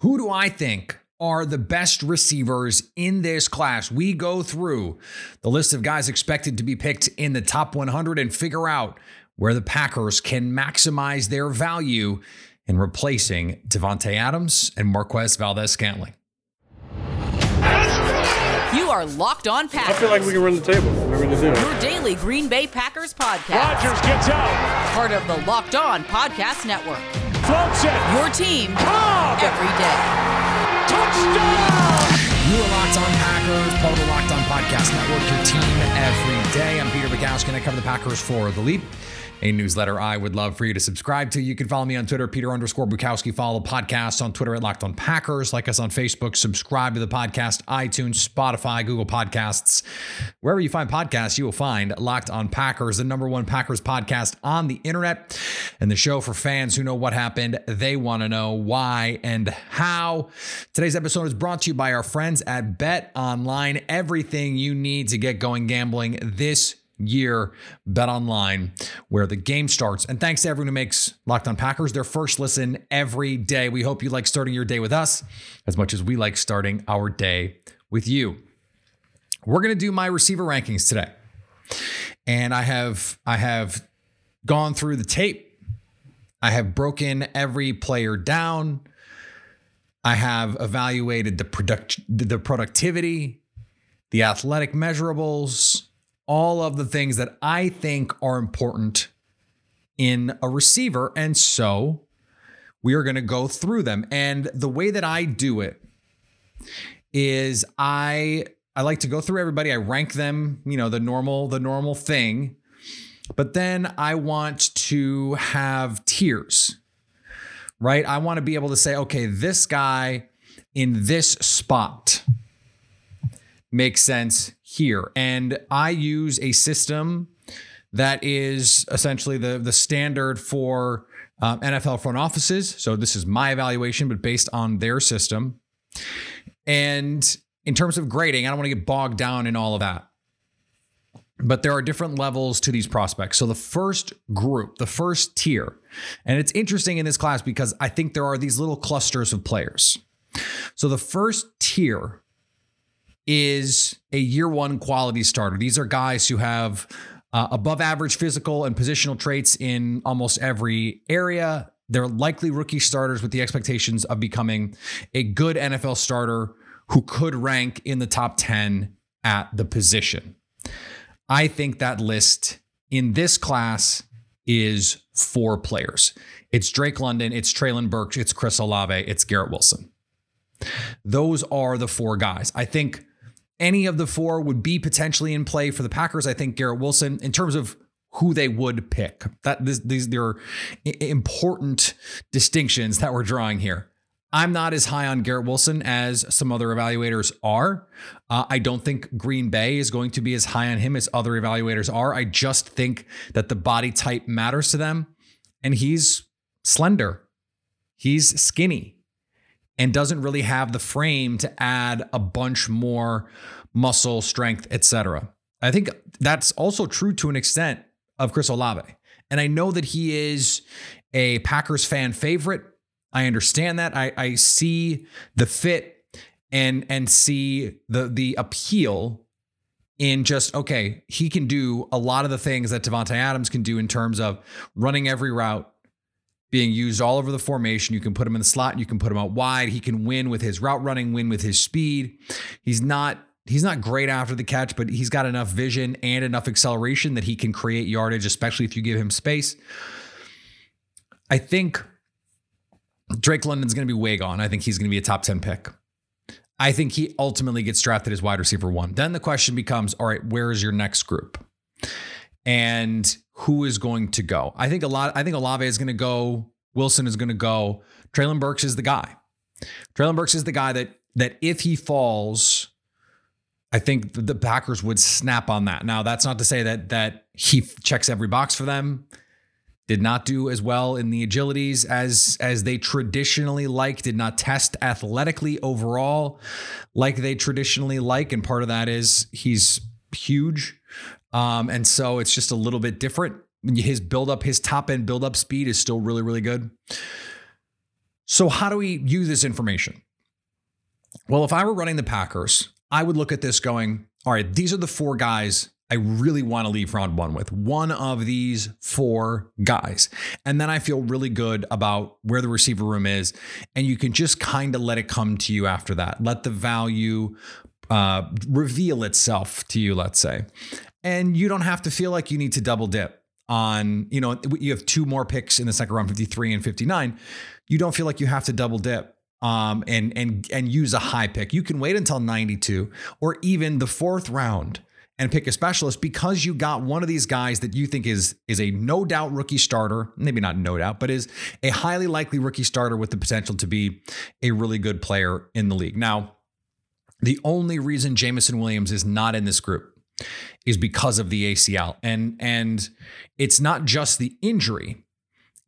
Who do I think are the best receivers in this class? We go through the list of guys expected to be picked in the top 100 and figure out where the Packers can maximize their value in replacing Davante Adams and Marquez Valdes-Scantling. You are Locked On Packers. I feel like we can run the table. We're going to do it. Your daily Green Bay Packers podcast. Rodgers gets out. Part of the Locked On Podcast Network. Floats it. Your team Cobb. every day. Touchdown. You are Locked On Packers, part of the Locked On Podcast Network, your team every day. I'm Peter Bukowski, and I cover the Packers for The Leap, a newsletter I would love for you to subscribe to. You can follow me on Twitter, Peter underscore Bukowski. Follow the podcast on Twitter at Locked On Packers. Like us on Facebook. Subscribe to the podcast, iTunes, Spotify, Google Podcasts. Wherever you find podcasts, you will find Locked On Packers, the number one Packers podcast on the internet, and the show for fans who know what happened. They want to know why and how. Today's episode is brought to you by our friends at Bet Online. Everything you need to get going gambling this year. Bet Online, where the game starts. And thanks to everyone who makes Locked On Packers their first listen every day. We hope you like starting your day with us as much as we like starting our day with you. We're going to do my receiver rankings today. And I have I have gone through the tape. I have broken every player down. I have evaluated the product the productivity, the athletic measurables, all of the things that I think are important in a receiver. And so we are going to go through them. And the way that I do it is I I like to go through everybody. I rank them, you know, the normal the normal thing. But then I want to have tiers. Right? I want to be able to say, okay, this guy in this spot makes sense here. And I use a system that is essentially the, the standard for um, NFL front offices. So this is my evaluation, but based on their system. And in terms of grading, I don't want to get bogged down in all of that. But there are different levels to these prospects. So the first group, the first tier, and it's interesting in this class because I think there are these little clusters of players. So the first tier is a year one quality starter. These are guys who have uh, above average physical and positional traits in almost every area. They're likely rookie starters with the expectations of becoming a good NFL starter who could rank in the top 10 at the position. I think that list in this class is four players. It's Drake London, it's Treylon Burks, it's Chris Olave, it's Garrett Wilson. Those are the four guys. I think any of the four would be potentially in play for the Packers. I think Garrett Wilson, in terms of who they would pick, that this, these there are important distinctions that we're drawing here. I'm not as high on Garrett Wilson as some other evaluators are. Uh, I don't think Green Bay is going to be as high on him as other evaluators are. I just think that the body type matters to them, and he's slender, he's skinny and doesn't really have the frame to add a bunch more muscle, strength, etc. I think that's also true to an extent of Chris Olave. And I know that he is a Packers fan favorite. I understand that. I, I see the fit and and see the the appeal in just okay, he can do a lot of the things that Davante Adams can do in terms of running every route, being used all over the formation. You can put him in the slot, you can put him out wide. He can win with his route running, win with his speed. He's not he's not great after the catch, but he's got enough vision and enough acceleration that he can create yardage, especially if you give him space. I think Drake London's going to be way gone. I think he's going to be a top 10 pick. I think he ultimately gets drafted as wide receiver one. Then the question becomes all right, where is your next group? And who is going to go? I think a lot. I think Olave is going to go. Wilson is going to go. Treylon Burks is the guy. Treylon Burks is the guy that that if he falls, I think the Packers would snap on that. Now that's not to say that that he checks every box for them. Did not do as well in the agilities as as they traditionally like. Did not test athletically overall like they traditionally like, and part of that is he's huge. Um, and so it's just a little bit different. His build up, his top end build up speed is still really, really good. So, how do we use this information? Well, if I were running the Packers, I would look at this going, all right, these are the four guys I really want to leave round one with. One of these four guys. And then I feel really good about where the receiver room is. And you can just kind of let it come to you after that. Let the value uh, reveal itself to you, let's say. And you don't have to feel like you need to double dip on, you know, you have two more picks in the second round, 53 and 59. You don't feel like you have to double dip um, and and and use a high pick. You can wait until 92 or even the fourth round and pick a specialist because you got one of these guys that you think is is a no doubt rookie starter, maybe not no doubt, but is a highly likely rookie starter with the potential to be a really good player in the league. Now, the only reason Jameson Williams is not in this group is because of the ACL. And and it's not just the injury.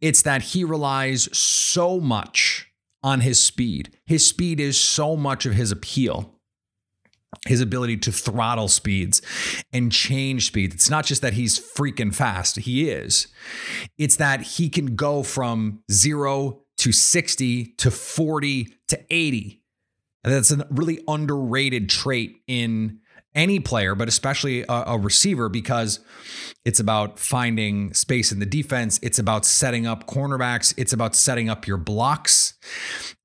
It's that he relies so much on his speed. His speed is so much of his appeal. His ability to throttle speeds and change speeds. It's not just that he's freaking fast, he is. It's that he can go from zero to 60 to 40 to 80. And that's a really underrated trait in any player, but especially a, a, receiver, because it's about finding space in the defense. It's about setting up cornerbacks. It's about setting up your blocks.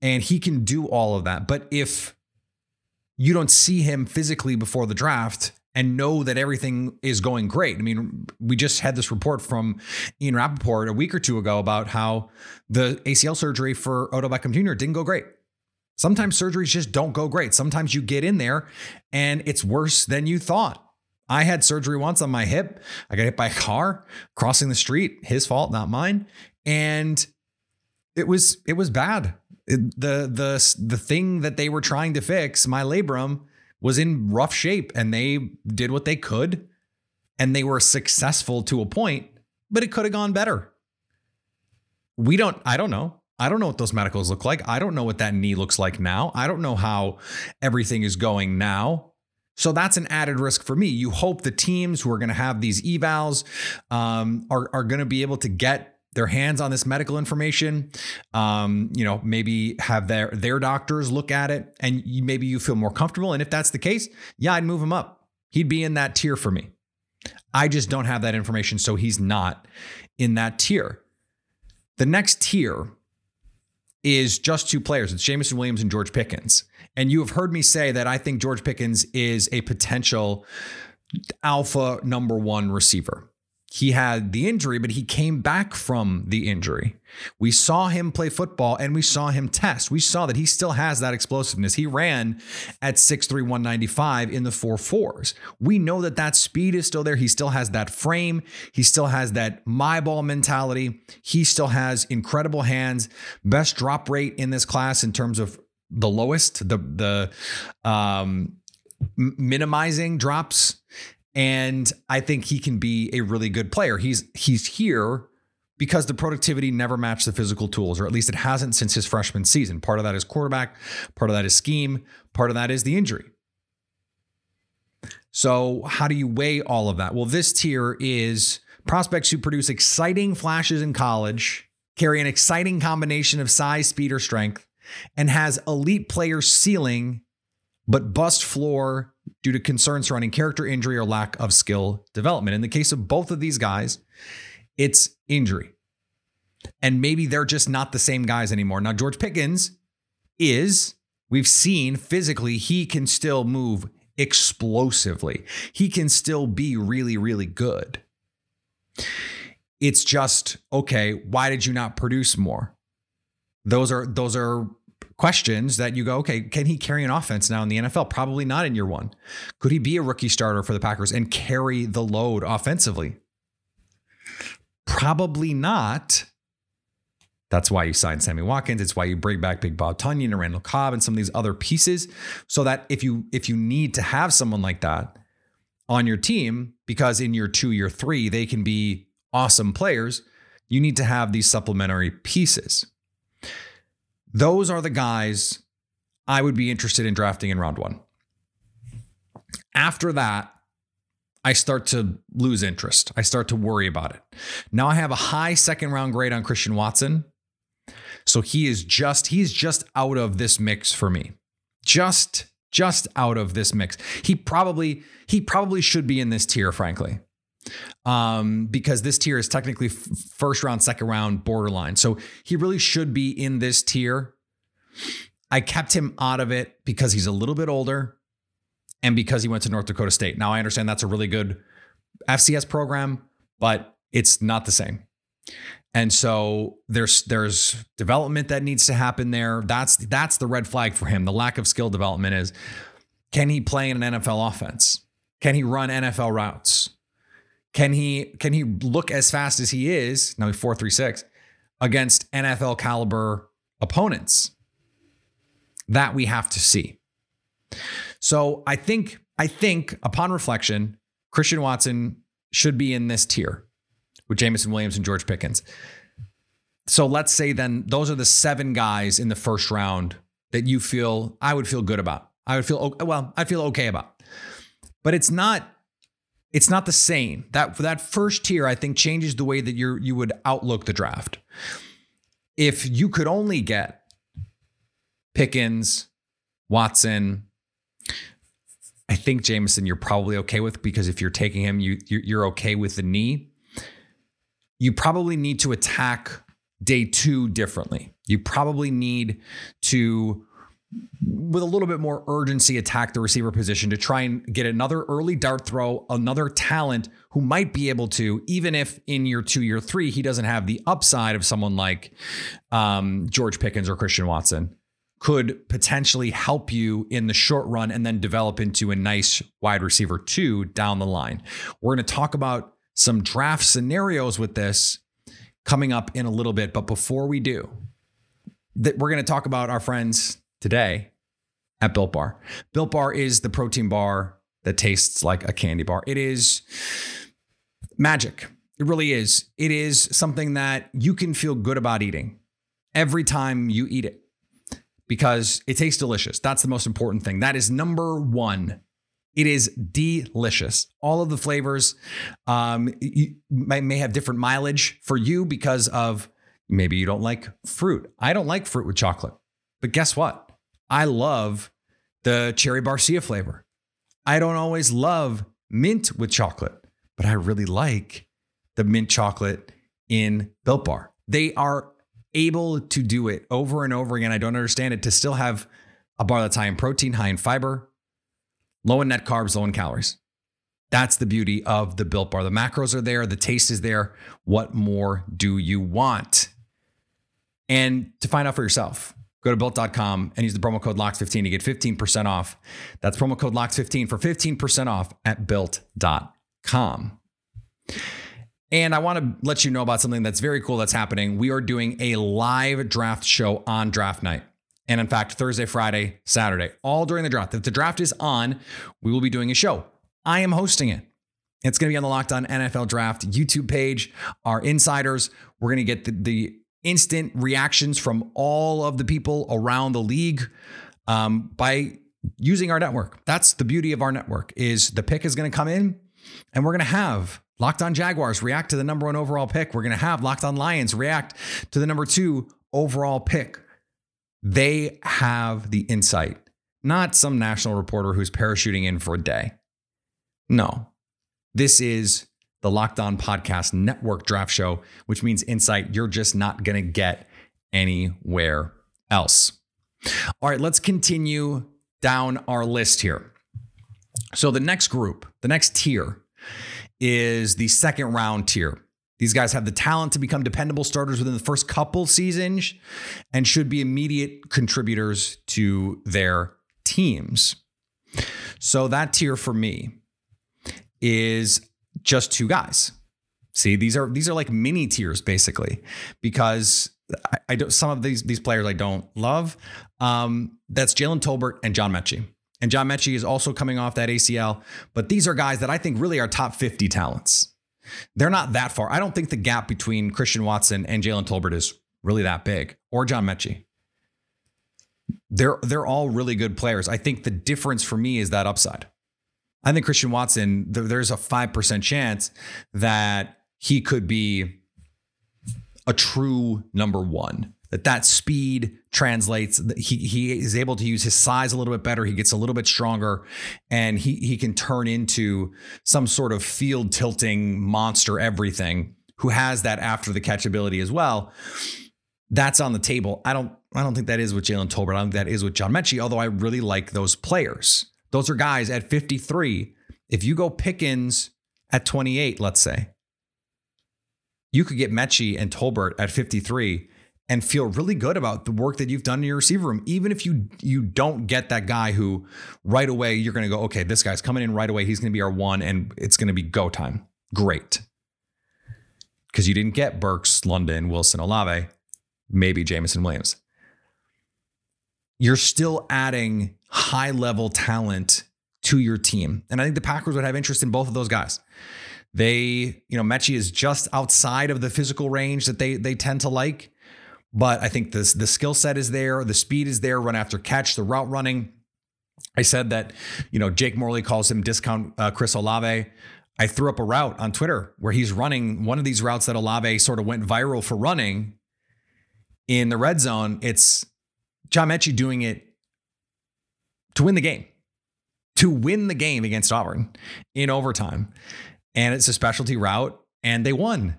And he can do all of that. But if you don't see him physically before the draft and know that everything is going great. I mean, we just had this report from Ian Rapoport a week or two ago about how the ACL surgery for Odell Beckham Jr. didn't go great. Sometimes surgeries just don't go great. Sometimes you get in there and it's worse than you thought. I had surgery once on my hip. I got hit by a car crossing the street, his fault, not mine. And it was it was bad. It, the the the thing that they were trying to fix, my labrum, was in rough shape and they did what they could and they were successful to a point, but it could have gone better. We don't I don't know. I don't know what those medicals look like. I don't know what that knee looks like now. I don't know how everything is going now. So that's an added risk for me. You hope the teams who are going to have these evals um, are, are going to be able to get their hands on this medical information. Um, you know, maybe have their their doctors look at it, and you, maybe you feel more comfortable. And if that's the case, yeah, I'd move him up. He'd be in that tier for me. I just don't have that information, so he's not in that tier. The next tier is just two players. It's Jameson Williams and George Pickens. And you have heard me say that I think George Pickens is a potential alpha number one receiver he had the injury, but he came back from the injury. We saw him play football and we saw him test. We saw that he still has that explosiveness. He ran at 6'3, 195 in the four fours. We know that that speed is still there. He still has that frame. He still has that my ball mentality. He still has incredible hands, best drop rate in this class in terms of the lowest, the, the, um, minimizing drops and I think he can be a really good player. He's he's here because the productivity never matched the physical tools, or at least it hasn't since his freshman season. Part of that is quarterback, part of that is scheme, part of that is the injury. So, how do you weigh all of that? Well, this tier is prospects who produce exciting flashes in college, carry an exciting combination of size, speed, or strength, and has elite player ceiling, but bust floor due to concerns surrounding character injury or lack of skill development. In the case of both of these guys, it's injury. And maybe they're just not the same guys anymore. Now, George Pickens is, we've seen physically, he can still move explosively. He can still be really, really good. It's just, okay, why did you not produce more? Those are those are questions that you go, okay, can he carry an offense now in the NFL? Probably not in year one. Could he be a rookie starter for the Packers and carry the load offensively? Probably not. That's why you sign Sammy Watkins. It's why you bring back Big Bob Tonyan and Randall Cobb and some of these other pieces, so that if you if you need to have someone like that on your team, because in year two, year three, they can be awesome players, you need to have these supplementary pieces. Those are the guys I would be interested in drafting in round one. After that, I start to lose interest. I start to worry about it. Now I have a high second round grade on Christian Watson. So he is just he's just out of this mix for me. Just just out of this mix. He probably he probably should be in this tier frankly. Um because this tier is technically f- first round second round borderline. So he really should be in this tier. I kept him out of it because he's a little bit older and because he went to North Dakota State. Now I understand that's a really good FCS program, but it's not the same. And so there's there's development that needs to happen there. That's that's the red flag for him. The lack of skill development is can he play in an NFL offense? Can he run NFL routes? Can he can he look as fast as he is, now he's 436, against NFL caliber opponents? That we have to see. So I think I think upon reflection, Christian Watson should be in this tier with Jameson Williams and George Pickens. So let's say then those are the seven guys in the first round that you feel I would feel good about. I would feel well, I feel okay about. But it's not it's not the same. That that first tier I think changes the way that you you would outlook the draft. If you could only get Pickens, Watson, I think Jameson you're probably okay with because if you're taking him you you're okay with the knee you probably need to attack day two differently. You probably need to, with a little bit more urgency, attack the receiver position to try and get another early dart throw, another talent who might be able to, even if in year two, year three, he doesn't have the upside of someone like um, George Pickens or Christian Watson, could potentially help you in the short run and then develop into a nice wide receiver two down the line. We're going to talk about some draft scenarios with this coming up in a little bit. But before we do, that we're going to talk about our friends today at Built Bar. Built Bar is the protein bar that tastes like a candy bar. It is magic. It really is. It is something that you can feel good about eating every time you eat it because it tastes delicious. That's the most important thing. That is number one it is delicious. All of the flavors um, may, may have different mileage for you because of maybe you don't like fruit. I don't like fruit with chocolate. But guess what? I love the cherry barcia flavor. I don't always love mint with chocolate, but I really like the mint chocolate in Built Bar. They are able to do it over and over again. I don't understand it to still have a bar that's high in protein, high in fiber, low in net carbs, low in calories. That's the beauty of the Built Bar. The macros are there, the taste is there. What more do you want? And to find out for yourself, go to built.com and use the promo code LOCKS15 to get 15% off. That's promo code LOCKS15 for 15% off at built.com. And I want to let you know about something that's very cool that's happening. We are doing a live draft show on draft night. And in fact, Thursday, Friday, Saturday, all during the draft. If the draft is on, we will be doing a show. I am hosting it. It's going to be on the Locked On NFL Draft YouTube page. Our insiders, we're going to get the, the instant reactions from all of the people around the league um, by using our network. That's the beauty of our network is the pick is going to come in and we're going to have Locked On Jaguars react to the number one overall pick. We're going to have Locked On Lions react to the number two overall pick. They have the insight, not some national reporter who's parachuting in for a day. No, this is the Locked On Podcast Network Draft Show, which means insight you're just not going to get anywhere else. All right, let's continue down our list here. So, the next group, the next tier is the second round tier. These guys have the talent to become dependable starters within the first couple seasons and should be immediate contributors to their teams. So that tier for me is just two guys. See, these are these are like mini tiers basically because I, I don't some of these these players I don't love. Um, that's Jalen Tolbert and John Metchie. And John Metchie is also coming off that ACL, but these are guys that I think really are top 50 talents. They're not that far. I don't think the gap between Christian Watson and Jalen Tolbert is really that big, or John Metchie. They're they're all really good players. I think the difference for me is that upside. I think Christian Watson, there's a five percent chance that he could be a true number one. that that speed translates. He he is able to use his size a little bit better. He gets a little bit stronger, and he he can turn into some sort of field tilting monster. Everything who has that after the catch ability as well. That's on the table. I don't I don't think that is with Jalen Tolbert. I don't think that is with John Metchie. Although I really like those players. Those are guys at 53. If you go Pickens at 28, let's say, you could get Metchie and Tolbert at 53 and feel really good about the work that you've done in your receiver room, even if you you don't get that guy who right away you're going to go, okay, this guy's coming in right away. He's going to be our one, and it's going to be go time. Great, because you didn't get Burks, London, Wilson, Olave, maybe Jameson Williams. You're still adding high level talent to your team, and I think the Packers would have interest in both of those guys. They, you know, Metchie is just outside of the physical range that they they tend to like but I think the, the skill set is there, the speed is there, run after catch, the route running. I said that, you know, Jake Morley calls him discount uh, Chris Olave. I threw up a route on Twitter where he's running one of these routes that Olave sort of went viral for running in the red zone. It's John Metchie doing it to win the game, to win the game against Auburn in overtime. And it's a specialty route, and they won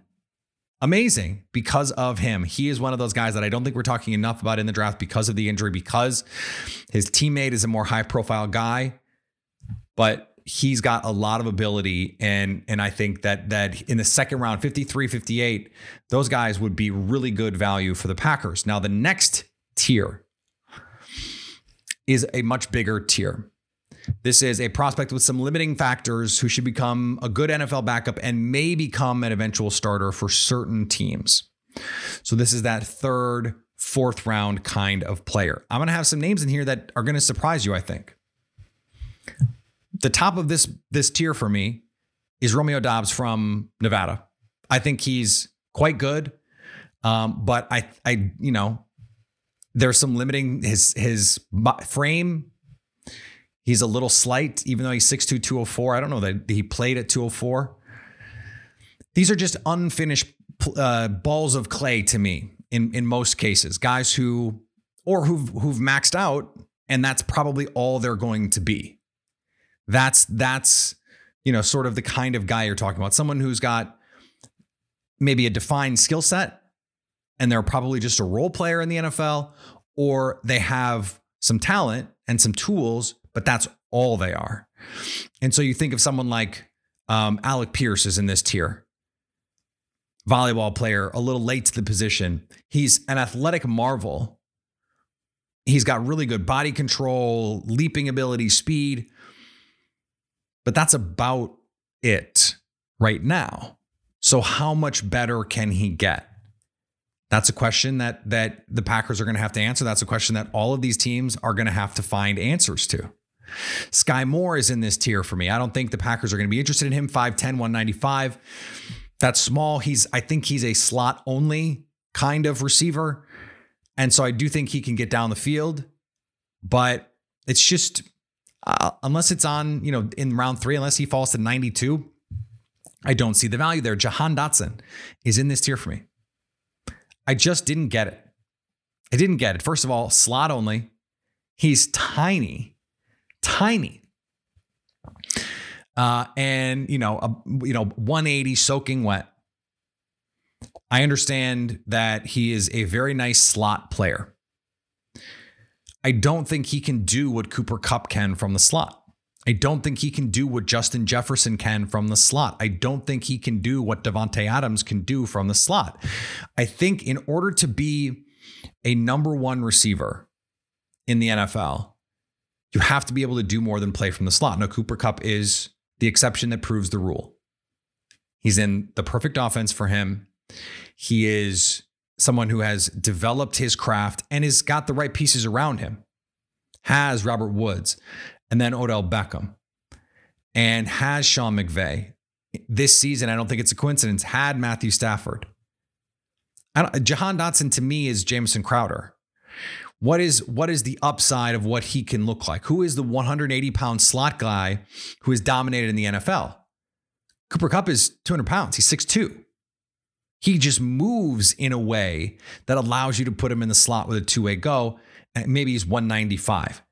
amazing because of him. He is one of those guys that I don't think we're talking enough about in the draft because of the injury, because his teammate is a more high profile guy, but he's got a lot of ability and and I think that that in the second round 53 58 those guys would be really good value for the Packers. Now the next tier is a much bigger tier. This is a prospect with some limiting factors who should become a good NFL backup and may become an eventual starter for certain teams. So, this is that third, fourth round kind of player. I'm going to have some names in here that are going to surprise you, I think. The top of this this tier for me is Romeo Doubs from Nevada. I think he's quite good, um, but I, I, you know, there's some limiting his his frame He's a little slight, even though he's 6'2, 204. I don't know that he played at 204. These are just unfinished uh, balls of clay to me in, in most cases. Guys who, or who've, who've maxed out, and that's probably all they're going to be. That's, that's, you know, sort of the kind of guy you're talking about. Someone who's got maybe a defined skill set, and they're probably just a role player in the NFL, or they have some talent and some tools, but that's all they are. And so you think of someone like um, Alec Pierce is in this tier. Volleyball player, a little late to the position. He's an athletic marvel. He's got really good body control, leaping ability, speed. But that's about it right now. So how much better can he get? That's a question that that the Packers are going to have to answer. That's a question that all of these teams are going to have to find answers to. Skyy Moore is in this tier for me. I don't think the Packers are going to be interested in him. 5'10, 195. That's small. He's, I think he's a slot only kind of receiver. And so I do think he can get down the field, but it's just, uh, unless it's on, you know, in round three, unless he falls to 92, I don't see the value there. Jahan Dotson is in this tier for me. I just didn't get it. I didn't get it. First of all, slot only. He's tiny tiny. Uh, and you know, a, you know, 180 soaking wet. I understand that he is a very nice slot player. I don't think he can do what Cooper Kupp can from the slot. I don't think he can do what Justin Jefferson can from the slot. I don't think he can do what Davante Adams can do from the slot. I think in order to be a number one receiver in the NFL, you have to be able to do more than play from the slot. Now, Cooper Kupp is the exception that proves the rule. He's in the perfect offense for him. He is someone who has developed his craft and has got the right pieces around him. Has Robert Woods and then Odell Beckham and has Sean McVay. This season, I don't think it's a coincidence, had Matthew Stafford. Jahan Dotson to me is Jamison Crowder. What is what is the upside of what he can look like? Who is the 180 pound slot guy who has dominated in the NFL? Cooper Kupp is 200 pounds. He's 6'2. He just moves in a way that allows you to put him in the slot with a two way go. And maybe he's 195.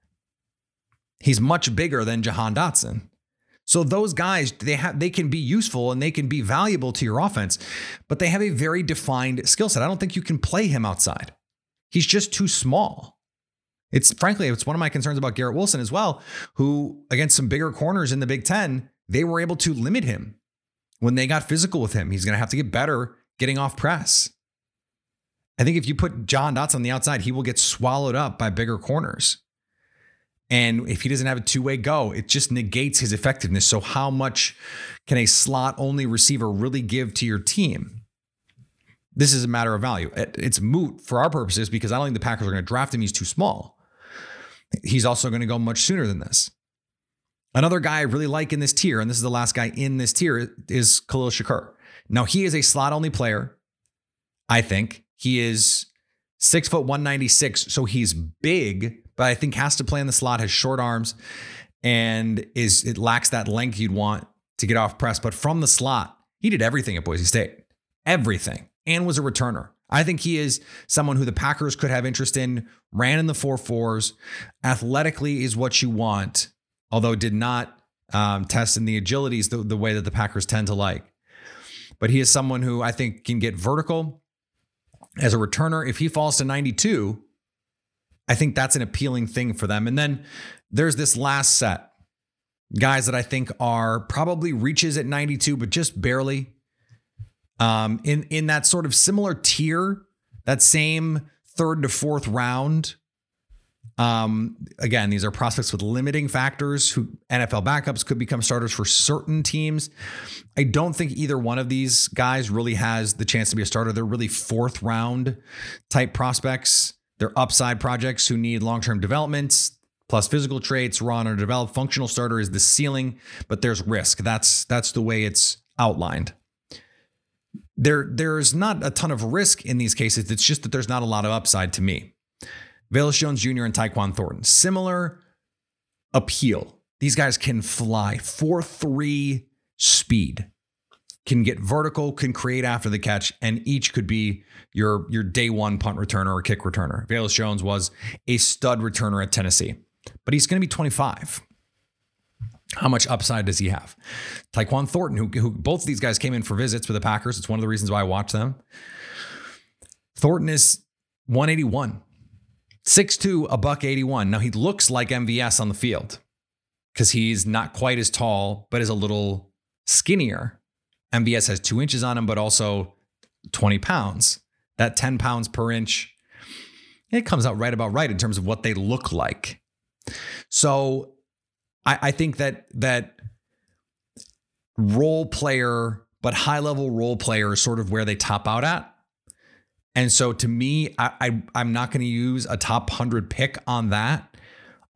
He's much bigger than Jahan Dotson. So those guys, they have they can be useful and they can be valuable to your offense, but they have a very defined skill set. I don't think you can play him outside. He's just too small. It's frankly, it's one of my concerns about Garrett Wilson as well, who against some bigger corners in the Big Ten, they were able to limit him when they got physical with him. He's going to have to get better getting off press. I think if you put John Dotson on the outside, he will get swallowed up by bigger corners. And if he doesn't have a two way go, it just negates his effectiveness. So, how much can a slot only receiver really give to your team? This is a matter of value. It's moot for our purposes because I don't think the Packers are going to draft him. He's too small. He's also going to go much sooner than this. Another guy I really like in this tier, and this is the last guy in this tier, is Khalil Shakir. Now, he is a slot only player, I think. He is six foot 196, so he's big, but I think has to play in the slot, has short arms, and is it lacks that length you'd want to get off press. But from the slot, he did everything at Boise State. Everything. And was a returner. I think he is someone who the Packers could have interest in, ran in the four fours, athletically is what you want, although did not um, test in the agilities the, the way that the Packers tend to like. But he is someone who I think can get vertical as a returner. If he falls to 92, I think that's an appealing thing for them. And then there's this last set guys that I think are probably reaches at 92, but just barely. Um, in in that sort of similar tier, that same third to fourth round. Um, again, these are prospects with limiting factors who NFL backups could become starters for certain teams. I don't think either one of these guys really has the chance to be a starter. They're really fourth round type prospects. They're upside projects who need long term developments plus physical traits, raw and underdeveloped. Functional starter is the ceiling, but there's risk. That's that's the way it's outlined. There, there's not a ton of risk in these cases. It's just that there's not a lot of upside to me. Velus Jones Jr. and Tyquan Thornton, similar appeal. These guys can fly 4 3 speed can get vertical, can create after the catch, and each could be your your day one punt returner or kick returner. Velus Jones was a stud returner at Tennessee, but he's going to be 25. How much upside does he have? Tyquan Thornton, who, who both of these guys came in for visits for the Packers. It's one of the reasons why I watch them. Thornton is 181, 6'2, a buck 81. Now he looks like MVS on the field because he's not quite as tall, but is a little skinnier MVS has two inches on him, but also 20 pounds. That 10 pounds per inch, it comes out right about right in terms of what they look like. So I, I think that that role player, but high level role player is sort of where they top out at. And so to me, I, I am not going to use a top 100 pick on that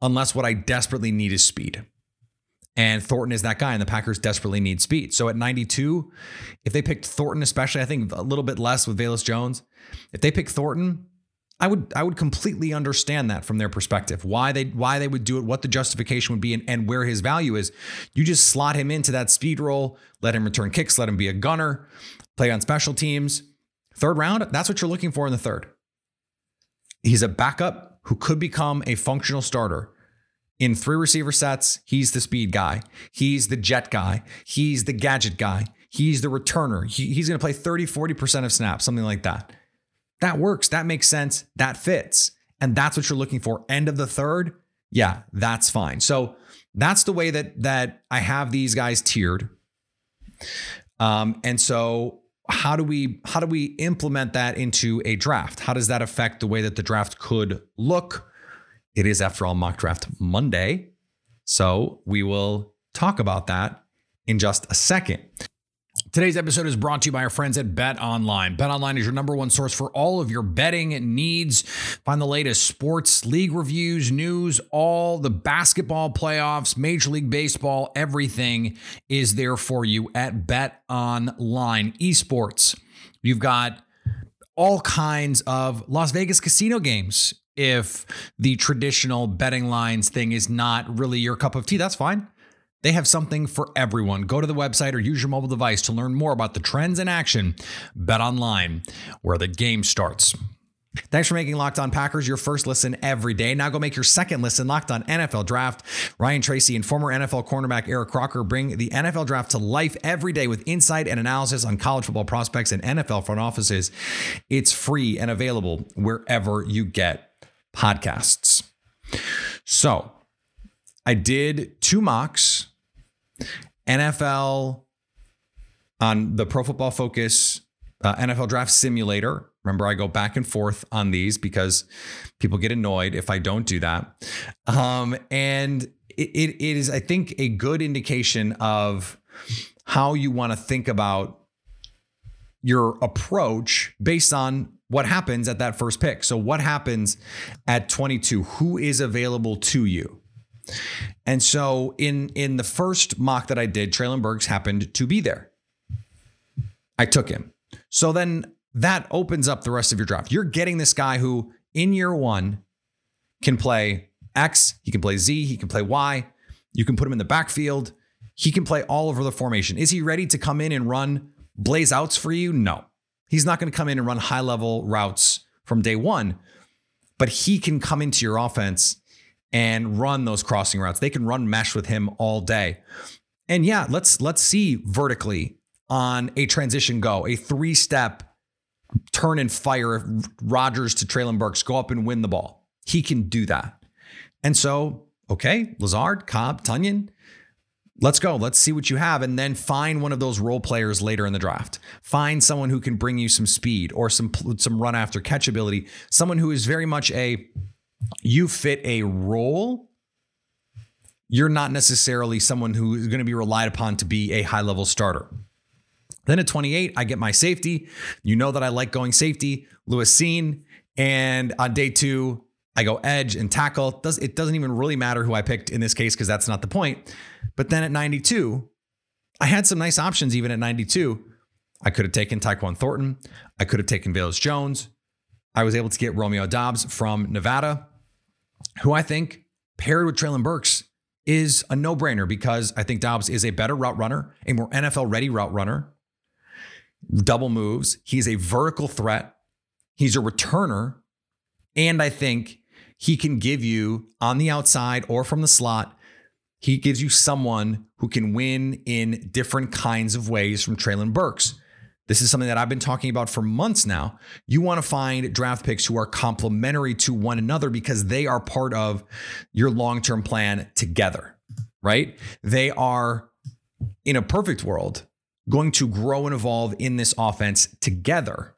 unless what I desperately need is speed. And Thornton is that guy, and the Packers desperately need speed. So at 92, if they picked Thornton, especially, I think a little bit less with Velus Jones, if they pick Thornton, I would I would completely understand that from their perspective. Why they why they would do it, what the justification would be, and, and where his value is. You just slot him into that speed role, let him return kicks, let him be a gunner, play on special teams. Third round, that's what you're looking for in the third. He's a backup who could become a functional starter in three receiver sets, he's the speed guy. He's the jet guy. He's the gadget guy. He's the returner. He, he's going to play 30, 40% of snaps, something like that. That works. That makes sense. That fits. And that's what you're looking for. End of the third. Yeah, that's fine. So that's the way that that I have these guys tiered. Um, and so how do we how do we implement that into a draft? How does that affect the way that the draft could look? It is, after all, mock draft Monday. So we will talk about that in just a second. Today's episode is brought to you by our friends at Bet Online. Bet Online is your number one source for all of your betting needs. Find the latest sports, league reviews, news, all the basketball playoffs, Major League Baseball, everything is there for you at Bet Online. Esports, you've got all kinds of Las Vegas casino games if the traditional betting lines thing is not really your cup of tea, that's fine. They have something for everyone. Go to the website or use your mobile device to learn more about the trends in action. Bet online, where the game starts. Thanks for making Locked On Packers your first listen every day. Now go make your second listen Locked On NFL Draft. Ryan Tracy and former NFL cornerback Eric Crocker bring the NFL Draft to life every day with insight and analysis on college football prospects and NFL front offices. It's free and available wherever you get podcasts. So, I did two mocks NFL on the Pro Football Focus uh, NFL Draft Simulator. Remember, I go back and forth on these because people get annoyed if I don't do that. Um, and it, it is, I think, a good indication of how you want to think about your approach based on what happens at that first pick. So, what happens at 22? Who is available to you? And so, in in the first mock that I did, Treylon Burks happened to be there. I took him. So then that opens up the rest of your draft. You're getting this guy who, in year one, can play X, he can play Z, he can play Y. You can put him in the backfield. He can play all over the formation. Is he ready to come in and run blaze outs for you? No. He's not going to come in and run high level routes from day one, but he can come into your offense and run those crossing routes. They can run mesh with him all day. And yeah, let's let's see vertically on a transition go, a three step turn and fire Rodgers to Treylon Burks, go up and win the ball. He can do that. And so, okay, Lazard, Cobb, Tonyan, let's go. Let's see what you have. And then find one of those role players later in the draft. Find someone who can bring you some speed or some, some run after catch ability, someone who is very much a you fit a role. You're not necessarily someone who is going to be relied upon to be a high level starter. Then at 28, I get my safety. You know that I like going safety, Lewis Cine. And on day two, I go edge and tackle. It, does, it doesn't even really matter who I picked in this case because that's not the point. But then at 92, I had some nice options even at 92. I could have taken Tyquan Thornton. I could have taken Velus Jones. I was able to get Romeo Doubs from Nevada, who I think paired with Treylon Burks is a no brainer because I think Doubs is a better route runner, a more NFL ready route runner double moves. He's a vertical threat. He's a returner. And I think he can give you on the outside or from the slot, he gives you someone who can win in different kinds of ways from Treylon Burks. This is something that I've been talking about for months now. You want to find draft picks who are complementary to one another because they are part of your long term plan together, right? They are, in a perfect world, going to grow and evolve in this offense together,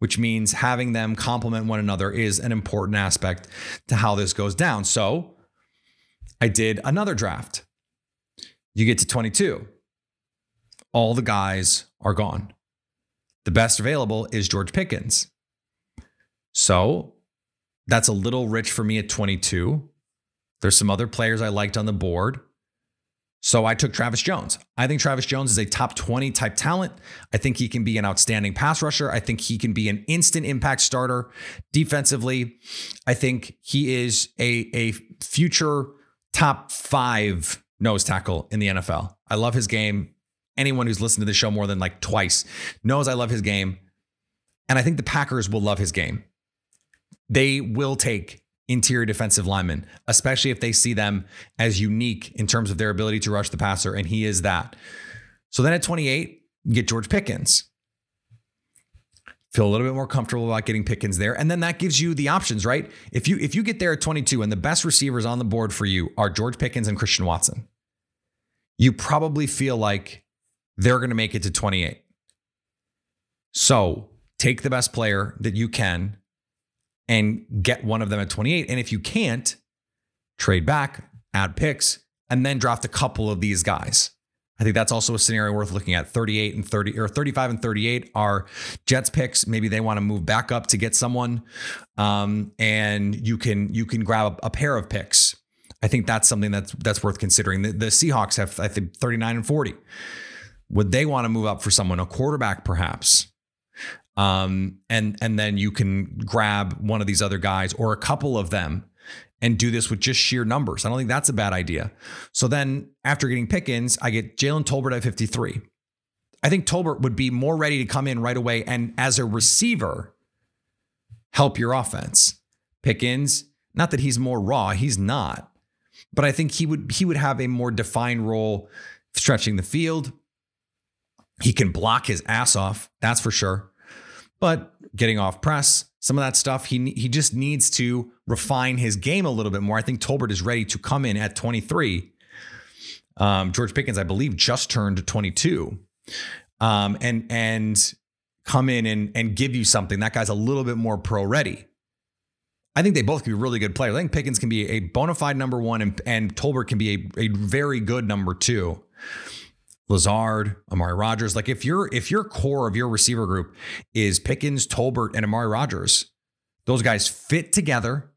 which means having them complement one another is an important aspect to how this goes down. So I did another draft. You get to 22. All the guys are gone. The best available is George Pickens. So that's a little rich for me at 22. There's some other players I liked on the board. So I took Travis Jones. I think Travis Jones is a top 20 type talent. I think he can be an outstanding pass rusher. I think he can be an instant impact starter defensively. I think he is a, a future top five nose tackle in the NFL. I love his game. Anyone who's listened to the show more than like twice knows I love his game. And I think the Packers will love his game. They will take interior defensive linemen, especially if they see them as unique in terms of their ability to rush the passer, and he is that. So then at 28, get George Pickens. Feel a little bit more comfortable about getting Pickens there, and then that gives you the options, right? If you if you get there at 22 and the best receivers on the board for you are George Pickens and Christian Watson, you probably feel like they're going to make it to 28. So take the best player that you can and get one of them at 28. And if you can't, trade back, add picks, and then draft a couple of these guys. I think that's also a scenario worth looking at. 38 and 30 or 35 and 38 are Jets picks. Maybe they want to move back up to get someone. Um, and you can you can grab a, pair of picks. I think that's something that's that's worth considering. The, the Seahawks have I think 39 and 40. Would they want to move up for someone, a quarterback perhaps? Um, and and then you can grab one of these other guys or a couple of them and do this with just sheer numbers. I don't think that's a bad idea. So then after getting Pickens, I get Jalen Tolbert at 53. I think Tolbert would be more ready to come in right away and as a receiver help your offense. Pickens, not that he's more raw, he's not. But I think he would he would have a more defined role stretching the field. He can block his ass off, that's for sure. But getting off press, some of that stuff, he he just needs to refine his game a little bit more. I think Tolbert is ready to come in at 23. Um, George Pickens, I believe, just turned 22, um, and and come in and and give you something. That guy's a little bit more pro ready. I think they both can be really good players. I think Pickens can be a bona fide number one, and, and Tolbert can be a, a very good number two. Lazard, Amari Rodgers. Like if your if your core of your receiver group is Pickens, Tolbert, and Amari Rodgers, those guys fit together.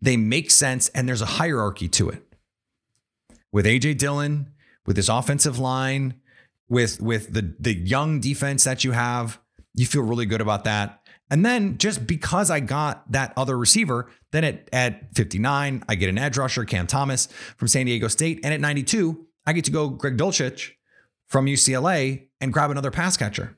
They make sense, and there's a hierarchy to it. With AJ Dillon, with this offensive line, with with the the young defense that you have, you feel really good about that. And then just because I got that other receiver, then at, at 59, I get an edge rusher, Cam Thomas from San Diego State. And at 92, I get to go Greg Dulcich from UCLA and grab another pass catcher.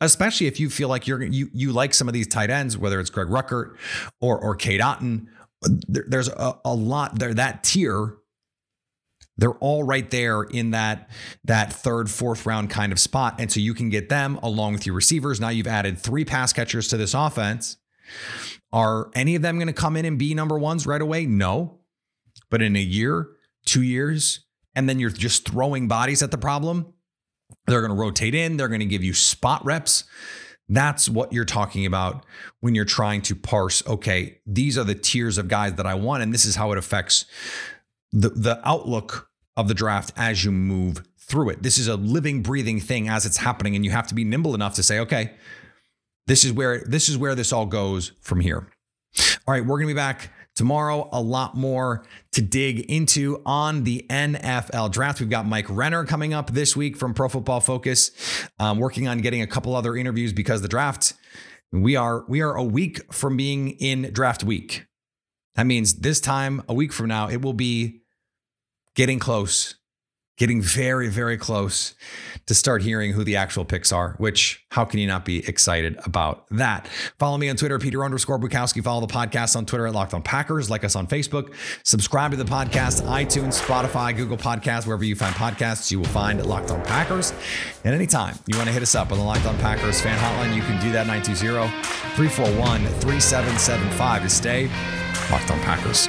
Especially if you feel like you're you you like some of these tight ends, whether it's Greg Ruckert or or Cade Otton. There, there's a, a lot there. That tier they're all right there in that that third, fourth round kind of spot. And so you can get them along with your receivers. Now you've added three pass catchers to this offense. Are any of them going to come in and be number ones right away? No. But in a year, two years, and then you're just throwing bodies at the problem, they're going to rotate in, they're going to give you spot reps. That's what you're talking about when you're trying to parse, okay, these are the tiers of guys that I want, and this is how it affects the, the outlook of the draft as you move through it. This is a living, breathing thing as it's happening, and you have to be nimble enough to say, okay, this is where this is where this all goes from here. All right, we're gonna be back tomorrow. A lot more to dig into on the NFL draft. We've got Mike Renner coming up this week from Pro Football Focus, um, working on getting a couple other interviews because the draft. We are we are a week from being in draft week. That means this time a week from now it will be getting close, getting very, very close to start hearing who the actual picks are, which how can you not be excited about that? Follow me on Twitter, Peter underscore Bukowski. Follow the podcast on Twitter at Locked on Packers. Like us on Facebook. Subscribe to the podcast, iTunes, Spotify, Google Podcasts, wherever you find podcasts, you will find Locked on Packers. And anytime you want to hit us up on the Locked on Packers fan hotline, you can do that 920 341 3775 to stay Locked on Packers.